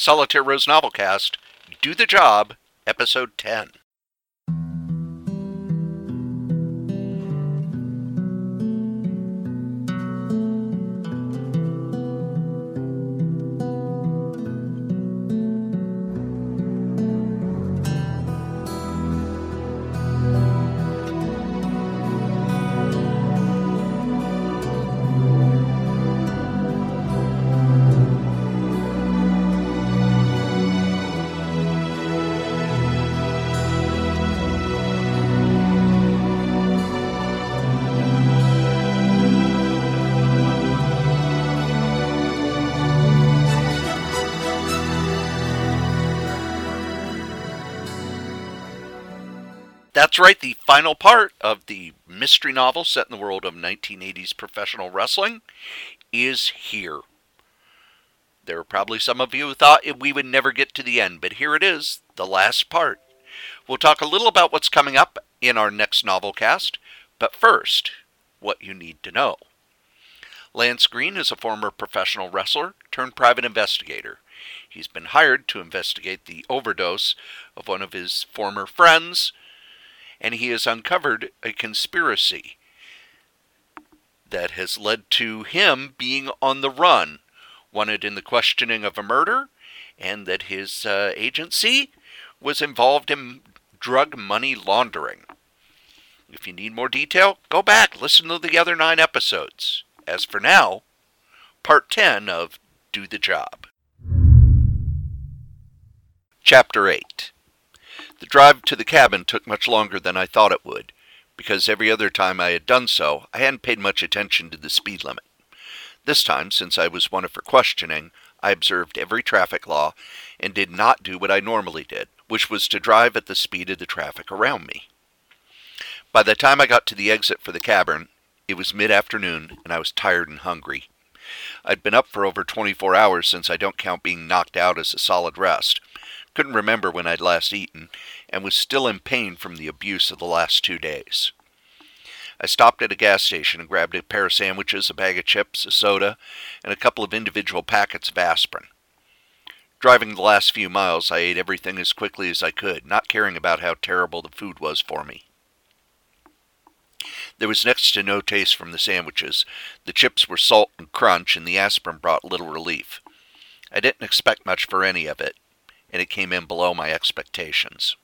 Solitaire Rose Novelcast, Do the Job, Episode 10. That's right, the final part of the mystery novel set in the world of 1980s professional wrestling is here. There are probably some of you who thought we would never get to the end, but here it is, the last part. We'll talk a little about what's coming up in our next novel cast, but first, what you need to know. Lance Greene is a former professional wrestler turned private investigator. He's been hired to investigate the overdose of one of his former friends and he has uncovered a conspiracy that has led to him being on the run, wanted in the questioning of a murder, and that his uh, agency was involved in drug money laundering. If you need more detail, go back, listen to the other nine episodes. As for now, part 10 of Do the Job. Chapter 8 the drive to the cabin took much longer than I thought it would, because every other time I had done so, I hadn't paid much attention to the speed limit. This time, since I was wanted for questioning, I observed every traffic law and did not do what I normally did, which was to drive at the speed of the traffic around me. By the time I got to the exit for the cabin, it was mid afternoon and I was tired and hungry. I'd been up for over 24 hours since I don't count being knocked out as a solid rest, couldn't remember when I'd last eaten, and was still in pain from the abuse of the last two days. I stopped at a gas station and grabbed a pair of sandwiches, a bag of chips, a soda, and a couple of individual packets of aspirin. Driving the last few miles, I ate everything as quickly as I could, not caring about how terrible the food was for me. There was next to no taste from the sandwiches. The chips were salt and crunch, and the aspirin brought little relief. I didn't expect much for any of it, and it came in below my expectations.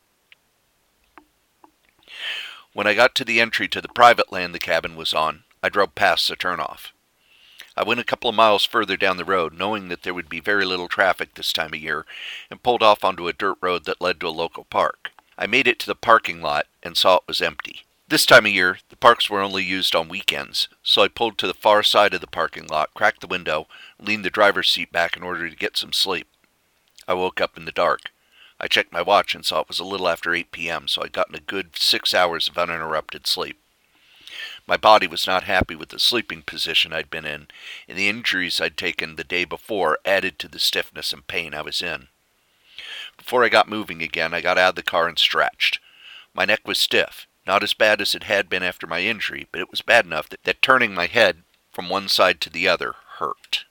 When I got to the entry to the private land the cabin was on, I drove past the turnoff. I went a couple of miles further down the road, knowing that there would be very little traffic this time of year, and pulled off onto a dirt road that led to a local park. I made it to the parking lot and saw it was empty. This time of year, the parks were only used on weekends, so I pulled to the far side of the parking lot, cracked the window, leaned the driver's seat back in order to get some sleep. I woke up in the dark. I checked my watch and saw it was a little after 8 p.m., so I'd gotten a good six hours of uninterrupted sleep. My body was not happy with the sleeping position I'd been in, and the injuries I'd taken the day before added to the stiffness and pain I was in. Before I got moving again, I got out of the car and stretched. My neck was stiff, not as bad as it had been after my injury, but it was bad enough that, that turning my head from one side to the other hurt.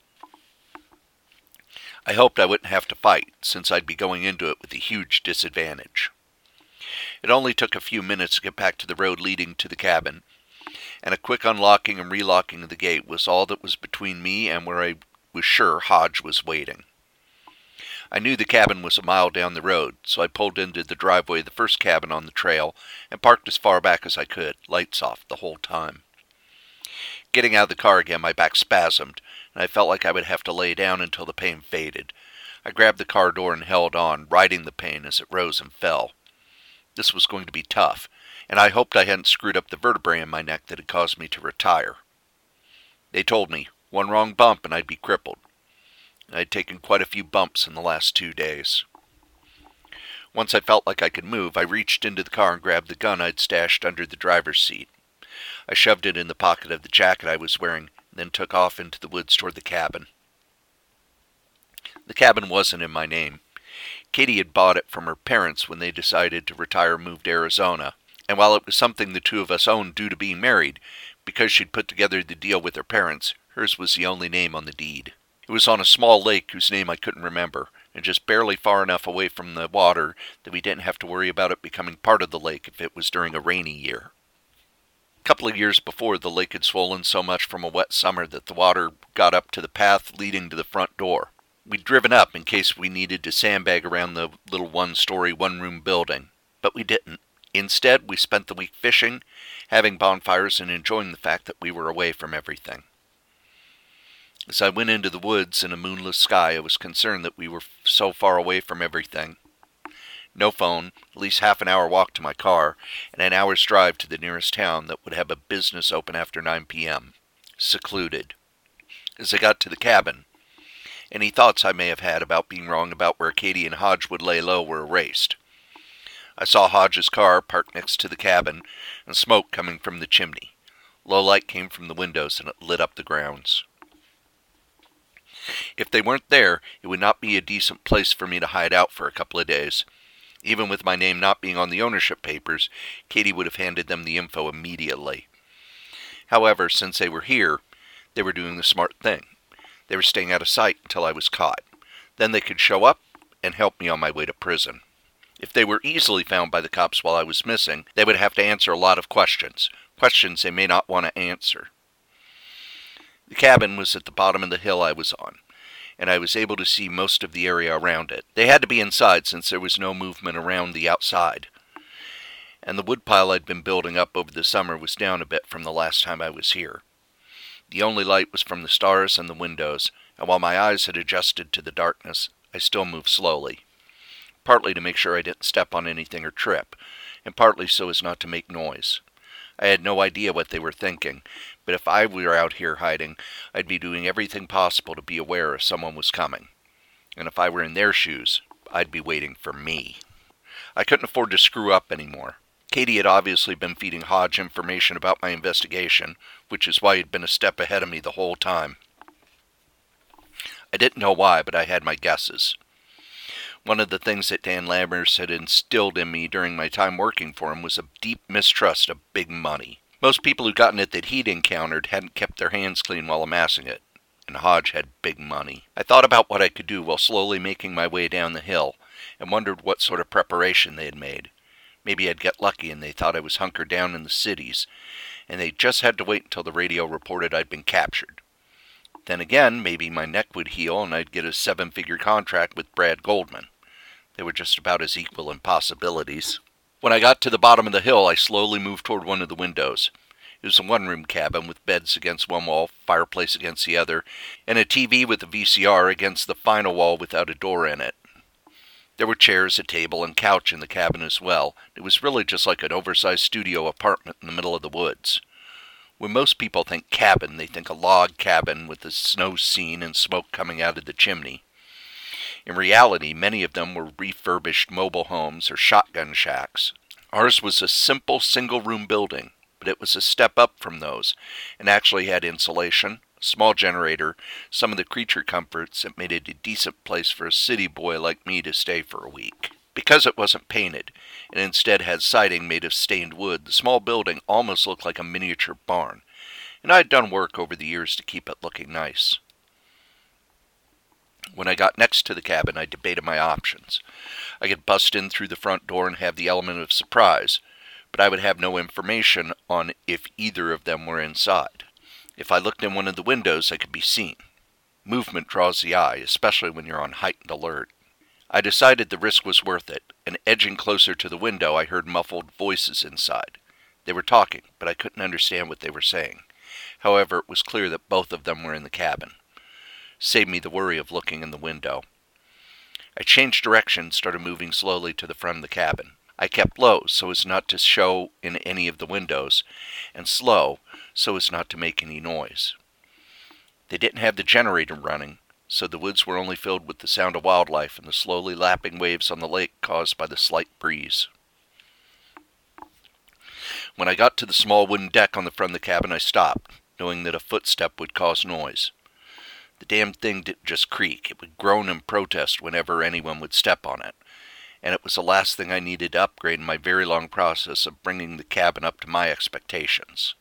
I hoped I wouldn't have to fight, since I'd be going into it with a huge disadvantage. It only took a few minutes to get back to the road leading to the cabin, and a quick unlocking and relocking of the gate was all that was between me and where I was sure Hodge was waiting. I knew the cabin was a mile down the road, so I pulled into the driveway of the first cabin on the trail and parked as far back as I could, lights off the whole time. Getting out of the car again, my back spasmed, and I felt like I would have to lay down until the pain faded. I grabbed the car door and held on, riding the pain as it rose and fell. This was going to be tough, and I hoped I hadn't screwed up the vertebrae in my neck that had caused me to retire. They told me one wrong bump and I'd be crippled. I had taken quite a few bumps in the last two days. Once I felt like I could move, I reached into the car and grabbed the gun I'd stashed under the driver's seat. I shoved it in the pocket of the jacket I was wearing then took off into the woods toward the cabin. The cabin wasn't in my name. Katie had bought it from her parents when they decided to retire and move to Arizona, and while it was something the two of us owned due to being married, because she'd put together the deal with her parents, hers was the only name on the deed. It was on a small lake whose name I couldn't remember, and just barely far enough away from the water that we didn't have to worry about it becoming part of the lake if it was during a rainy year. Couple of years before, the lake had swollen so much from a wet summer that the water got up to the path leading to the front door. We'd driven up in case we needed to sandbag around the little one story, one room building, but we didn't. Instead, we spent the week fishing, having bonfires, and enjoying the fact that we were away from everything. As I went into the woods in a moonless sky, I was concerned that we were so far away from everything. No phone, at least half an hour walk to my car, and an hour's drive to the nearest town that would have a business open after 9 p.m. Secluded. As I got to the cabin, any thoughts I may have had about being wrong about where Katie and Hodge would lay low were erased. I saw Hodge's car parked next to the cabin, and smoke coming from the chimney. Low light came from the windows, and it lit up the grounds. If they weren't there, it would not be a decent place for me to hide out for a couple of days. Even with my name not being on the ownership papers, Katie would have handed them the info immediately. However, since they were here, they were doing the smart thing. They were staying out of sight until I was caught. Then they could show up and help me on my way to prison. If they were easily found by the cops while I was missing, they would have to answer a lot of questions, questions they may not want to answer. The cabin was at the bottom of the hill I was on, and I was able to see most of the area around it. They had to be inside since there was no movement around the outside. And the woodpile I'd been building up over the summer was down a bit from the last time I was here. The only light was from the stars and the windows, and while my eyes had adjusted to the darkness, I still moved slowly. Partly to make sure I didn't step on anything or trip, and partly so as not to make noise. I had no idea what they were thinking, but if I were out here hiding, I'd be doing everything possible to be aware if someone was coming. And if I were in their shoes, I'd be waiting for me. I couldn't afford to screw up anymore. Katie had obviously been feeding Hodge information about my investigation, which is why he'd been a step ahead of me the whole time. I didn't know why, but I had my guesses. One of the things that Dan Lammers had instilled in me during my time working for him was a deep mistrust of big money. Most people who'd gotten it that he'd encountered hadn't kept their hands clean while amassing it, and Hodge had big money. I thought about what I could do while slowly making my way down the hill, and wondered what sort of preparation they had made. Maybe I'd get lucky and they thought I was hunkered down in the cities, and they just had to wait until the radio reported I'd been captured. Then again, maybe my neck would heal and I'd get a seven figure contract with Brad Goldman. They were just about as equal in possibilities. When I got to the bottom of the hill, I slowly moved toward one of the windows. It was a one room cabin with beds against one wall, fireplace against the other, and a TV with a VCR against the final wall without a door in it. There were chairs, a table, and couch in the cabin as well. It was really just like an oversized studio apartment in the middle of the woods. When most people think cabin, they think a log cabin with a snow scene and smoke coming out of the chimney. In reality, many of them were refurbished mobile homes or shotgun shacks. Ours was a simple single room building, but it was a step up from those and actually had insulation, a small generator, some of the creature comforts that made it a decent place for a city boy like me to stay for a week. Because it wasn't painted and instead had siding made of stained wood, the small building almost looked like a miniature barn, and I had done work over the years to keep it looking nice. When I got next to the cabin, I debated my options. I could bust in through the front door and have the element of surprise, but I would have no information on if either of them were inside. If I looked in one of the windows, I could be seen. Movement draws the eye, especially when you're on heightened alert. I decided the risk was worth it, and edging closer to the window, I heard muffled voices inside. They were talking, but I couldn't understand what they were saying. However, it was clear that both of them were in the cabin saved me the worry of looking in the window. I changed direction and started moving slowly to the front of the cabin. I kept low so as not to show in any of the windows, and slow so as not to make any noise. They didn't have the generator running, so the woods were only filled with the sound of wildlife and the slowly lapping waves on the lake caused by the slight breeze. When I got to the small wooden deck on the front of the cabin, I stopped, knowing that a footstep would cause noise. The damn thing didn't just creak, it would groan and protest whenever anyone would step on it. And it was the last thing I needed to upgrade in my very long process of bringing the cabin up to my expectations.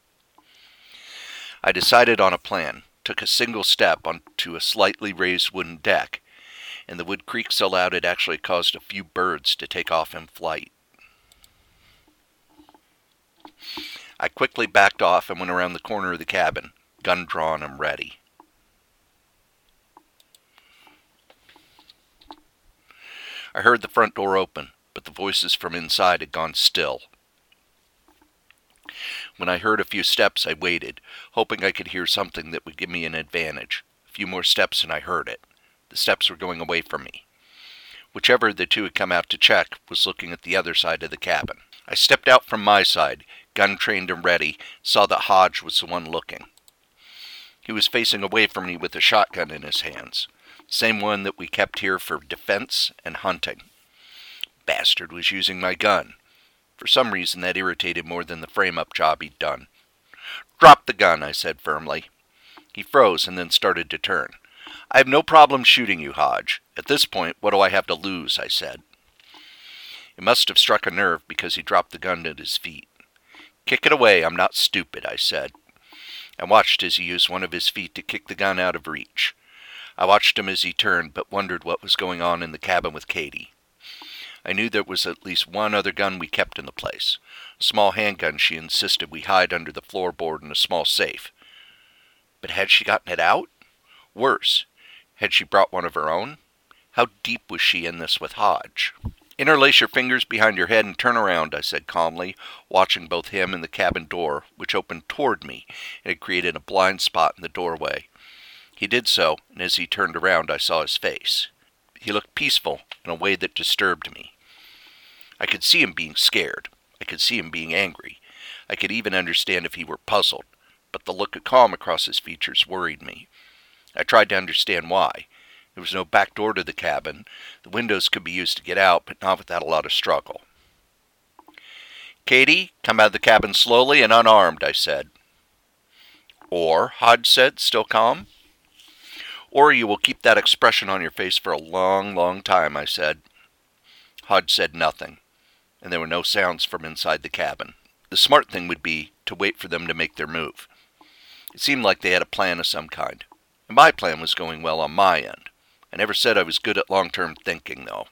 I decided on a plan, took a single step onto a slightly raised wooden deck, and the wood creaked so loud it actually caused a few birds to take off in flight. I quickly backed off and went around the corner of the cabin, gun drawn and ready. I heard the front door open, but the voices from inside had gone still. When I heard a few steps, I waited, hoping I could hear something that would give me an advantage. A few more steps, and I heard it. The steps were going away from me. Whichever of the two had come out to check was looking at the other side of the cabin. I stepped out from my side, gun trained and ready, saw that Hodge was the one looking. He was facing away from me with a shotgun in his hands, same one that we kept here for defense and hunting. Bastard was using my gun. For some reason, that irritated more than the frame up job he'd done. Drop the gun, I said firmly. He froze and then started to turn. I have no problem shooting you, Hodge. At this point, what do I have to lose? I said. It must have struck a nerve because he dropped the gun at his feet. Kick it away, I'm not stupid, I said. I watched as he used one of his feet to kick the gun out of reach. I watched him as he turned, but wondered what was going on in the cabin with Katie. I knew there was at least one other gun we kept in the place. A small handgun she insisted we hide under the floorboard in a small safe. But had she gotten it out? Worse, had she brought one of her own? How deep was she in this with Hodge? Interlace your fingers behind your head and turn around, I said calmly, watching both him and the cabin door, which opened toward me and had created a blind spot in the doorway. He did so, and as he turned around, I saw his face. He looked peaceful in a way that disturbed me. I could see him being scared. I could see him being angry. I could even understand if he were puzzled, but the look of calm across his features worried me. I tried to understand why. There was no back door to the cabin. The windows could be used to get out, but not without a lot of struggle. Katie, come out of the cabin slowly and unarmed, I said. Or, Hodge said, still calm. Or you will keep that expression on your face for a long, long time, I said. Hodge said nothing, and there were no sounds from inside the cabin. The smart thing would be to wait for them to make their move. It seemed like they had a plan of some kind, and my plan was going well on my end. I never said I was good at long term thinking, though.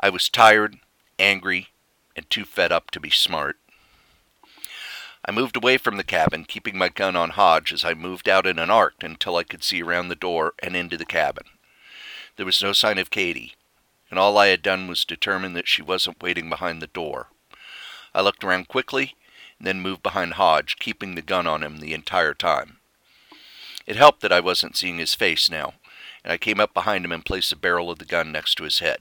I was tired, angry, and too fed up to be smart. I moved away from the cabin, keeping my gun on Hodge as I moved out in an arc until I could see around the door and into the cabin. There was no sign of Katie, and all I had done was determine that she wasn't waiting behind the door. I looked around quickly and then moved behind Hodge, keeping the gun on him the entire time. It helped that I wasn't seeing his face now, and I came up behind him and placed the barrel of the gun next to his head.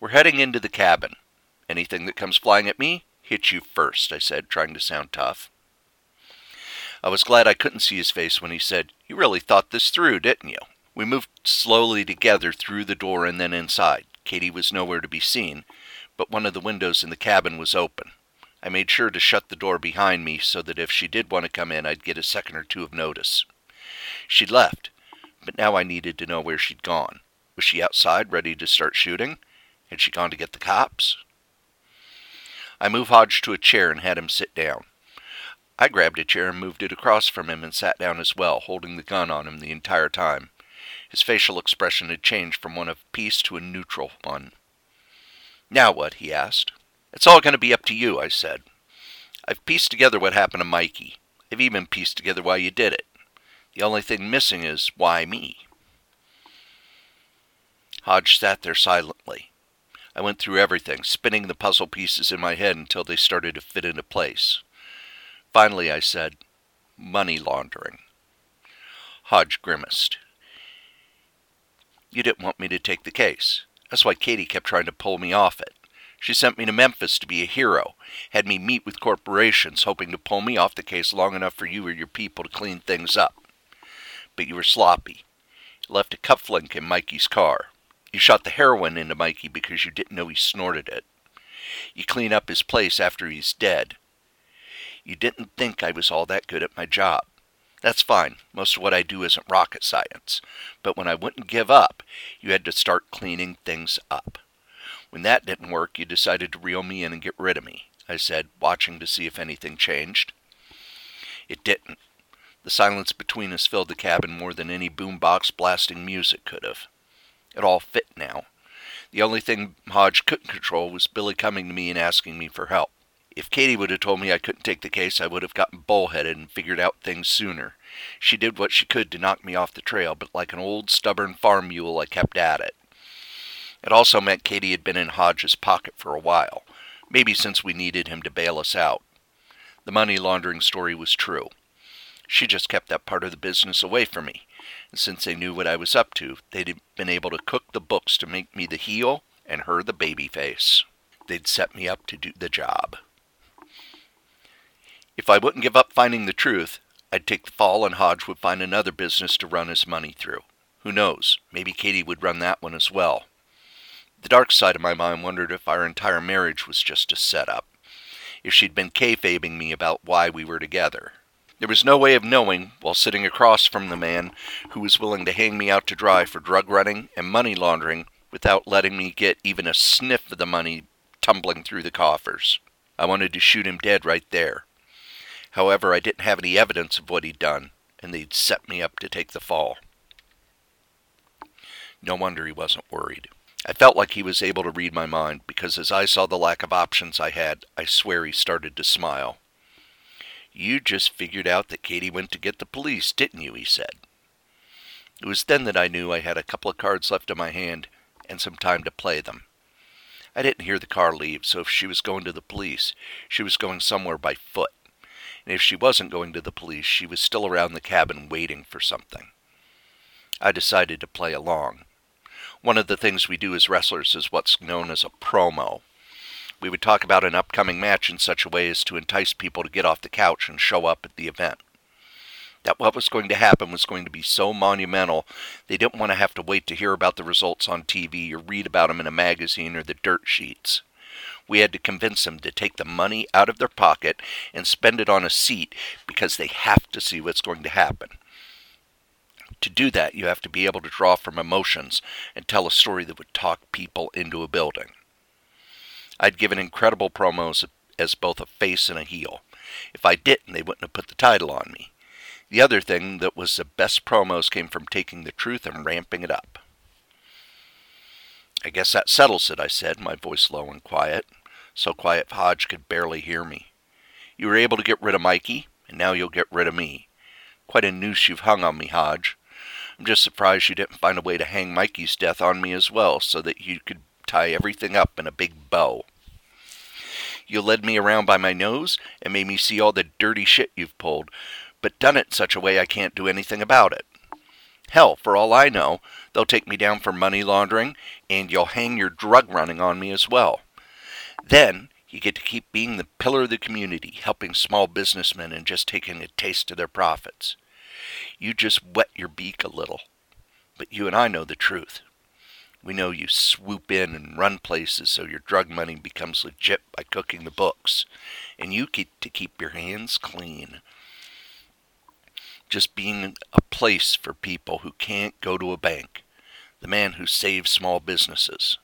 We're heading into the cabin. Anything that comes flying at me, hits you first, I said, trying to sound tough. I was glad I couldn't see his face when he said, You really thought this through, didn't you? We moved slowly together through the door and then inside. Katie was nowhere to be seen, but one of the windows in the cabin was open. I made sure to shut the door behind me so that if she did want to come in, I'd get a second or two of notice. She'd left, but now I needed to know where she'd gone. Was she outside, ready to start shooting? Had she gone to get the cops? I moved Hodge to a chair and had him sit down. I grabbed a chair and moved it across from him and sat down as well, holding the gun on him the entire time. His facial expression had changed from one of peace to a neutral one. Now what? he asked. It's all going to be up to you, I said. I've pieced together what happened to Mikey. I've even pieced together why you did it. The only thing missing is why me? Hodge sat there silently. I went through everything, spinning the puzzle pieces in my head until they started to fit into place. Finally, I said, Money laundering. Hodge grimaced. You didn't want me to take the case. That's why Katie kept trying to pull me off it. She sent me to Memphis to be a hero, had me meet with corporations, hoping to pull me off the case long enough for you or your people to clean things up but you were sloppy. You left a cufflink in Mikey's car. You shot the heroin into Mikey because you didn't know he snorted it. You clean up his place after he's dead. You didn't think I was all that good at my job. That's fine. Most of what I do isn't rocket science. But when I wouldn't give up, you had to start cleaning things up. When that didn't work, you decided to reel me in and get rid of me, I said, watching to see if anything changed. It didn't. The silence between us filled the cabin more than any boombox blasting music could have. It all fit now. The only thing Hodge couldn't control was Billy coming to me and asking me for help. If Katie would have told me I couldn't take the case, I would have gotten bullheaded and figured out things sooner. She did what she could to knock me off the trail, but like an old stubborn farm mule, I kept at it. It also meant Katie had been in Hodge's pocket for a while, maybe since we needed him to bail us out. The money laundering story was true. She just kept that part of the business away from me, and since they knew what I was up to, they'd been able to cook the books to make me the heel and her the baby face. They'd set me up to do the job. If I wouldn't give up finding the truth, I'd take the fall and Hodge would find another business to run his money through. Who knows? Maybe Katie would run that one as well. The dark side of my mind wondered if our entire marriage was just a setup, if she'd been kayfabing me about why we were together. There was no way of knowing, while sitting across from the man who was willing to hang me out to dry for drug running and money laundering without letting me get even a sniff of the money tumbling through the coffers. I wanted to shoot him dead right there. However, I didn't have any evidence of what he'd done, and they'd set me up to take the fall. No wonder he wasn't worried. I felt like he was able to read my mind because as I saw the lack of options I had, I swear he started to smile. You just figured out that Katie went to get the police, didn't you? he said. It was then that I knew I had a couple of cards left in my hand and some time to play them. I didn't hear the car leave, so if she was going to the police, she was going somewhere by foot. And if she wasn't going to the police, she was still around the cabin waiting for something. I decided to play along. One of the things we do as wrestlers is what's known as a promo. We would talk about an upcoming match in such a way as to entice people to get off the couch and show up at the event. That what was going to happen was going to be so monumental, they didn't want to have to wait to hear about the results on TV or read about them in a magazine or the dirt sheets. We had to convince them to take the money out of their pocket and spend it on a seat because they have to see what's going to happen. To do that, you have to be able to draw from emotions and tell a story that would talk people into a building. I'd given incredible promos as both a face and a heel. If I didn't, they wouldn't have put the title on me. The other thing that was the best promos came from taking the truth and ramping it up. I guess that settles it, I said, my voice low and quiet, so quiet Hodge could barely hear me. You were able to get rid of Mikey, and now you'll get rid of me. Quite a noose you've hung on me, Hodge. I'm just surprised you didn't find a way to hang Mikey's death on me as well, so that you could tie everything up in a big bow. You led me around by my nose and made me see all the dirty shit you've pulled, but done it such a way I can't do anything about it. Hell, for all I know, they'll take me down for money laundering, and you'll hang your drug running on me as well. Then you get to keep being the pillar of the community, helping small businessmen and just taking a taste of their profits. You just wet your beak a little. But you and I know the truth. We know you swoop in and run places so your drug money becomes legit by cooking the books. And you get to keep your hands clean. Just being a place for people who can't go to a bank. The man who saves small businesses.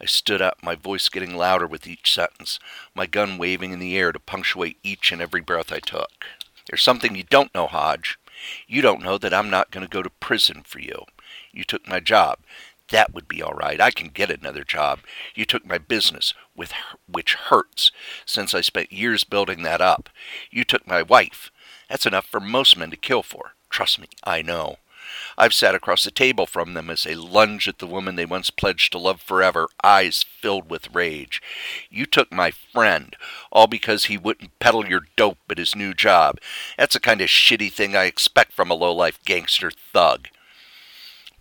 I stood up, my voice getting louder with each sentence, my gun waving in the air to punctuate each and every breath I took. There's something you don't know, Hodge. You don't know that I'm not going to go to prison for you. You took my job. That would be all right. I can get another job. You took my business, with which hurts, since I spent years building that up. You took my wife. That's enough for most men to kill for. Trust me, I know. I've sat across the table from them as they lunge at the woman they once pledged to love forever, eyes filled with rage. You took my friend, all because he wouldn't peddle your dope at his new job. That's the kind of shitty thing I expect from a low-life gangster thug.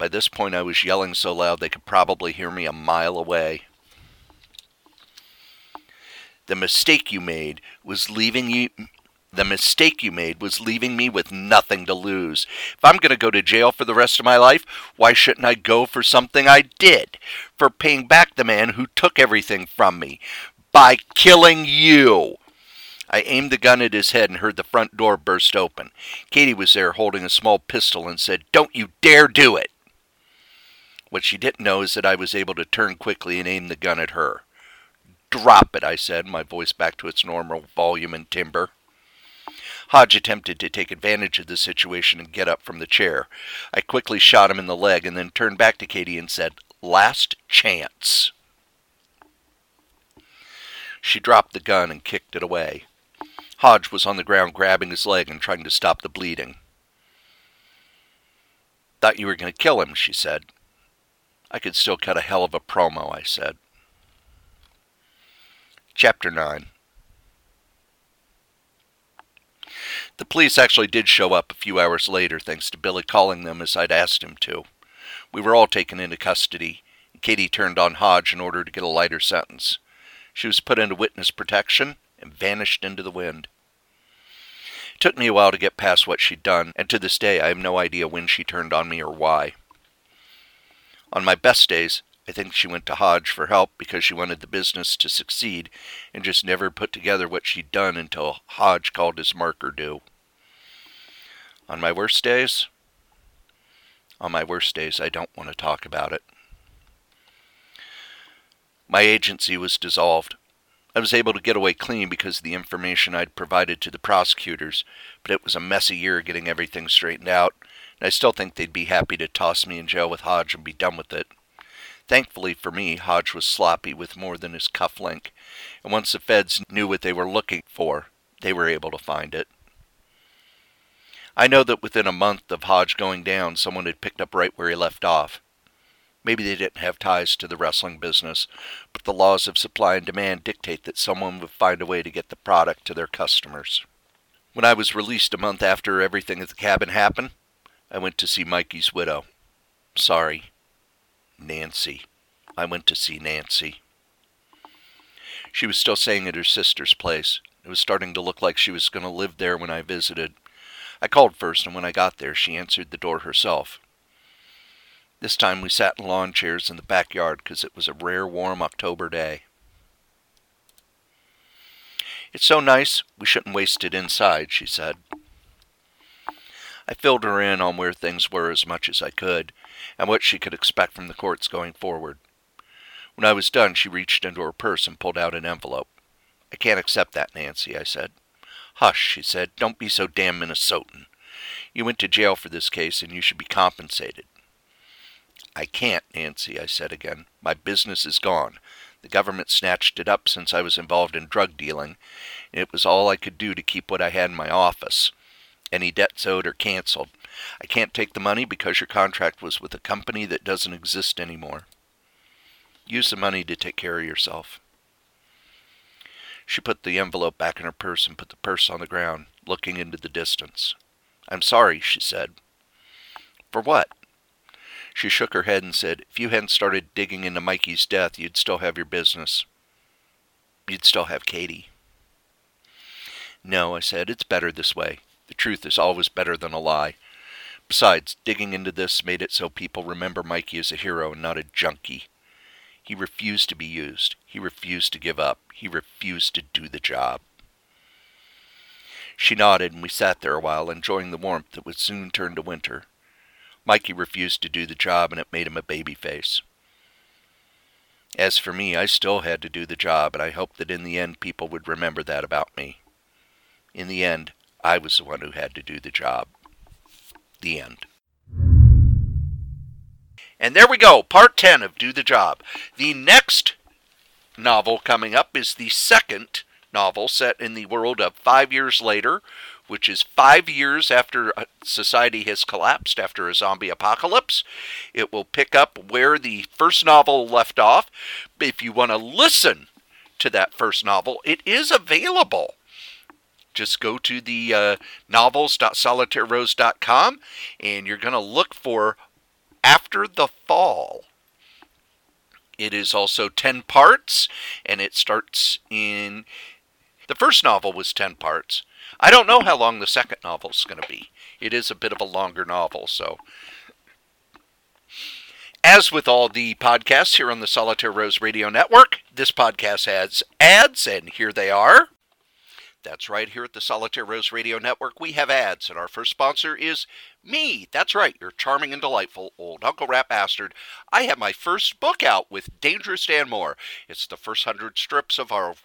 By this point, I was yelling so loud they could probably hear me a mile away. The mistake you made was leaving you the mistake you made was leaving me with nothing to lose. If I'm going to go to jail for the rest of my life, why shouldn't I go for something I did? For paying back the man who took everything from me. By killing you. I aimed the gun at his head and heard the front door burst open. Katie was there holding a small pistol and said, Don't you dare do it. What she didn't know is that I was able to turn quickly and aim the gun at her. Drop it, I said, my voice back to its normal volume and timbre. Hodge attempted to take advantage of the situation and get up from the chair. I quickly shot him in the leg and then turned back to Katie and said, Last chance. She dropped the gun and kicked it away. Hodge was on the ground grabbing his leg and trying to stop the bleeding. Thought you were going to kill him, she said. I could still cut a hell of a promo, I said. Chapter 9 The police actually did show up a few hours later, thanks to Billy calling them as I'd asked him to. We were all taken into custody, and Katie turned on Hodge in order to get a lighter sentence. She was put into witness protection and vanished into the wind. It took me a while to get past what she'd done, and to this day I have no idea when she turned on me or why. On my best days, I think she went to Hodge for help because she wanted the business to succeed and just never put together what she'd done until Hodge called his marker due. On my worst days, on my worst days, I don't want to talk about it. My agency was dissolved. I was able to get away clean because of the information I'd provided to the prosecutors, but it was a messy year getting everything straightened out, and I still think they'd be happy to toss me in jail with Hodge and be done with it. Thankfully for me, Hodge was sloppy with more than his cufflink, and once the feds knew what they were looking for, they were able to find it. I know that within a month of Hodge going down, someone had picked up right where he left off. Maybe they didn't have ties to the wrestling business, but the laws of supply and demand dictate that someone would find a way to get the product to their customers. When I was released a month after everything at the cabin happened, I went to see Mikey's widow. Sorry, Nancy. I went to see Nancy. She was still staying at her sister's place. It was starting to look like she was going to live there when I visited. I called first, and when I got there, she answered the door herself. This time we sat in lawn chairs in the backyard because it was a rare warm October day. It's so nice, we shouldn't waste it inside, she said. I filled her in on where things were as much as I could, and what she could expect from the courts going forward. When I was done, she reached into her purse and pulled out an envelope. I can't accept that, Nancy, I said. Hush, she said. Don't be so damn Minnesotan. You went to jail for this case, and you should be compensated. I can't, Nancy, I said again. My business is gone. The government snatched it up since I was involved in drug dealing, and it was all I could do to keep what I had in my office. Any debts owed are canceled. I can't take the money because your contract was with a company that doesn't exist anymore. Use the money to take care of yourself. She put the envelope back in her purse and put the purse on the ground, looking into the distance. I'm sorry, she said. For what? She shook her head and said, If you hadn't started digging into Mikey's death, you'd still have your business. You'd still have Katie. No, I said, it's better this way. The truth is always better than a lie. Besides, digging into this made it so people remember Mikey as a hero and not a junkie. He refused to be used. He refused to give up. He refused to do the job. She nodded, and we sat there a while, enjoying the warmth that would soon turn to winter. Mikey refused to do the job, and it made him a baby face. As for me, I still had to do the job, and I hoped that in the end people would remember that about me. In the end, I was the one who had to do the job. The end. And there we go, part 10 of Do the Job. The next novel coming up is the second novel set in the world of five years later, which is five years after uh, society has collapsed after a zombie apocalypse. It will pick up where the first novel left off. If you want to listen to that first novel, it is available. Just go to the uh, novels.solitairerose.com and you're going to look for After the Fall. It is also 10 parts and it starts in. The first novel was 10 parts. I don't know how long the second novel is going to be. It is a bit of a longer novel, so. As with all the podcasts here on the Solitaire Rose Radio Network, this podcast has ads, and here they are. That's right, here at the Solitaire Rose Radio Network, we have ads, and our first sponsor is me. That's right, your charming and delightful old Uncle Rap Bastard. I have my first book out with Dangerous Dan Moore. It's the first hundred strips of our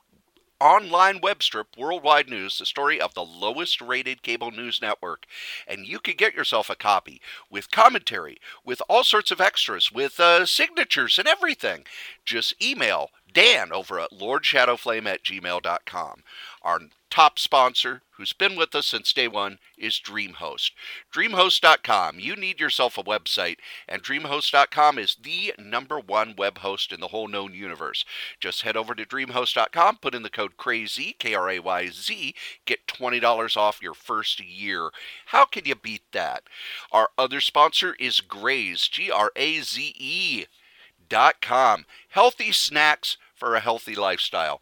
online web strip, Worldwide News, the story of the lowest rated cable news network. And you can get yourself a copy with commentary, with all sorts of extras, with uh, signatures and everything. Just email Dan over at lordshadowflame at gmail.com. Our top sponsor, who's been with us since day one, is DreamHost. DreamHost.com. You need yourself a website, and DreamHost.com is the number one web host in the whole known universe. Just head over to DreamHost.com, put in the code CRAZY, K R A Y Z, get $20 off your first year. How can you beat that? Our other sponsor is Graze, G R A Z E. Dot com. Healthy snacks for a healthy lifestyle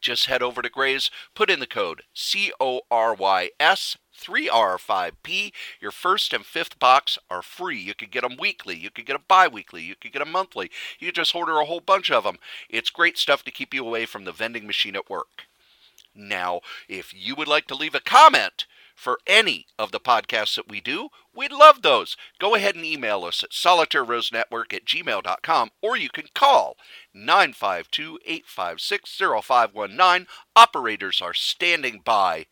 just head over to Graze, put in the code C O R Y S 3R5P. Your first and fifth box are free. You could get them weekly, you could get them bi weekly, you could get them monthly. You just order a whole bunch of them. It's great stuff to keep you away from the vending machine at work. Now, if you would like to leave a comment, for any of the podcasts that we do. We'd love those. Go ahead and email us at solitairerosenetwork at gmail.com or you can call 952 856 0519. Operators are standing by.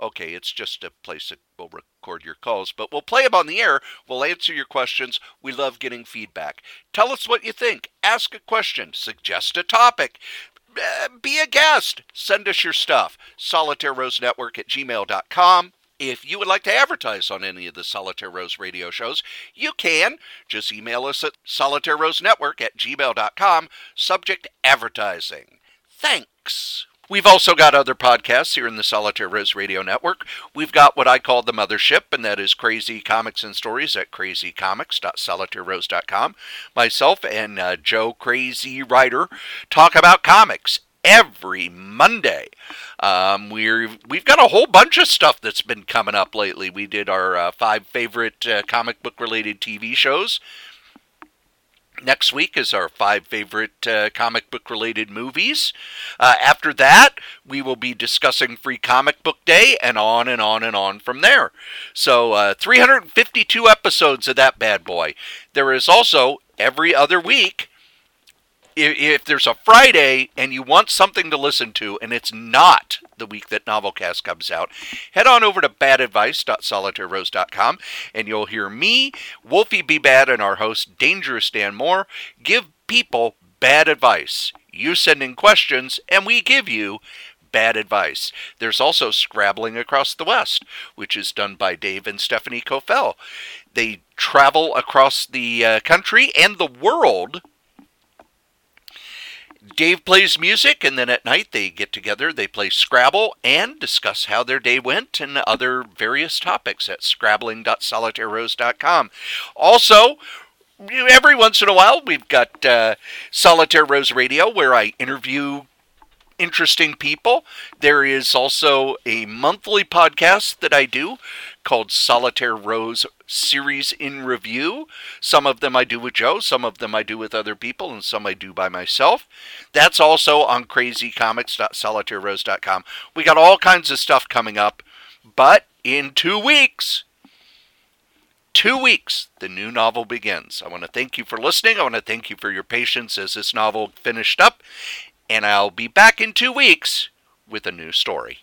Okay, it's just a place that will record your calls, but we'll play them on the air. We'll answer your questions. We love getting feedback. Tell us what you think. Ask a question. Suggest a topic be a guest. Send us your stuff. Solitaire Rose Network at gmail.com. If you would like to advertise on any of the Solitaire Rose radio shows, you can. Just email us at solitairerosenetwork at gmail.com. Subject advertising. Thanks. We've also got other podcasts here in the Solitaire Rose Radio Network. We've got what I call the mothership, and that is Crazy Comics and Stories at crazycomics.solitairerose.com. Myself and uh, Joe Crazy Writer talk about comics every Monday. Um, we're we've got a whole bunch of stuff that's been coming up lately. We did our uh, five favorite uh, comic book related TV shows. Next week is our five favorite uh, comic book related movies. Uh, after that, we will be discussing Free Comic Book Day and on and on and on from there. So, uh, 352 episodes of that bad boy. There is also every other week if, if there's a Friday and you want something to listen to, and it's not the week that Novelcast comes out, head on over to badadvice.solitairerose.com and you'll hear me, Wolfie B. Bad, and our host, Dangerous Dan Moore, give people bad advice. You send in questions, and we give you bad advice. There's also Scrabbling Across the West, which is done by Dave and Stephanie Kofel. They travel across the uh, country and the world Dave plays music, and then at night they get together, they play Scrabble, and discuss how their day went and other various topics at scrabbling.solitairerose.com. Also, every once in a while, we've got uh, Solitaire Rose Radio, where I interview interesting people. There is also a monthly podcast that I do called Solitaire Rose Series in Review. Some of them I do with Joe, some of them I do with other people, and some I do by myself. That's also on crazycomics.solitairerose.com. We got all kinds of stuff coming up, but in two weeks, two weeks, the new novel begins. I want to thank you for listening. I want to thank you for your patience as this novel finished up. And I'll be back in two weeks with a new story.